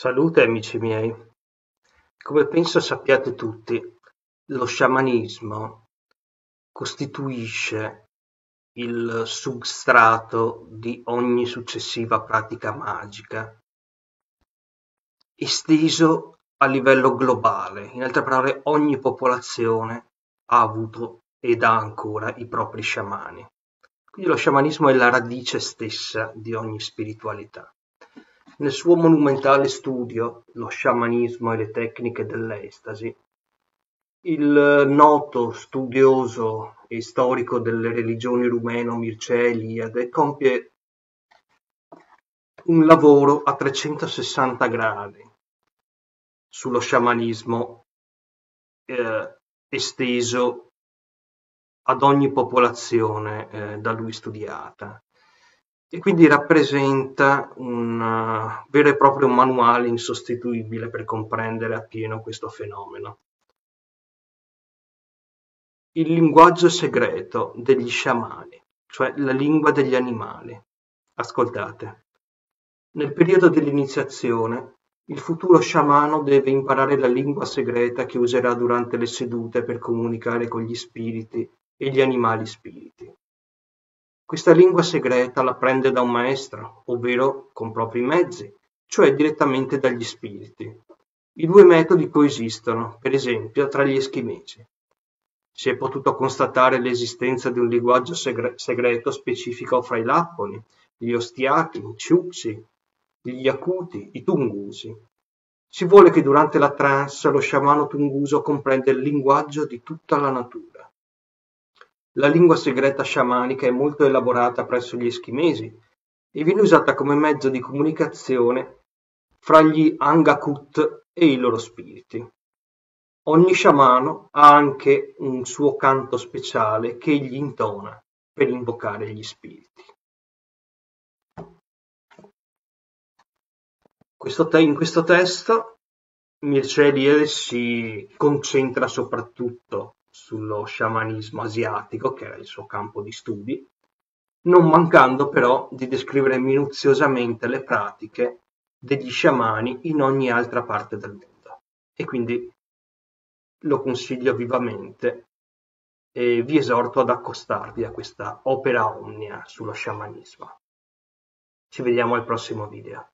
Salute amici miei, come penso sappiate tutti, lo sciamanismo costituisce il substrato di ogni successiva pratica magica, esteso a livello globale. In altre parole, ogni popolazione ha avuto ed ha ancora i propri sciamani. Quindi lo sciamanismo è la radice stessa di ogni spiritualità. Nel suo monumentale studio "Lo sciamanismo e le tecniche dell'estasi", il noto studioso e storico delle religioni rumeno Mircea Eliade compie un lavoro a 360 gradi sullo sciamanismo eh, esteso ad ogni popolazione eh, da lui studiata e quindi rappresenta un uh, vero e proprio manuale insostituibile per comprendere appieno questo fenomeno. Il linguaggio segreto degli sciamani, cioè la lingua degli animali. Ascoltate. Nel periodo dell'iniziazione, il futuro sciamano deve imparare la lingua segreta che userà durante le sedute per comunicare con gli spiriti e gli animali spiriti. Questa lingua segreta la prende da un maestro, ovvero con propri mezzi, cioè direttamente dagli spiriti. I due metodi coesistono, per esempio, tra gli eschimesi. Si è potuto constatare l'esistenza di un linguaggio segre- segreto specifico fra i lapponi, gli ostiachi, i ciuxi, gli yakuti, i tungusi. Si vuole che durante la trance lo sciamano tunguso comprenda il linguaggio di tutta la natura. La lingua segreta sciamanica è molto elaborata presso gli eschimesi e viene usata come mezzo di comunicazione fra gli Angakut e i loro spiriti. Ogni sciamano ha anche un suo canto speciale che egli intona per invocare gli spiriti. in questo testo Mircea si concentra soprattutto sullo sciamanismo asiatico, che era il suo campo di studi, non mancando però di descrivere minuziosamente le pratiche degli sciamani in ogni altra parte del mondo. E quindi lo consiglio vivamente e vi esorto ad accostarvi a questa opera omnia sullo sciamanismo. Ci vediamo al prossimo video.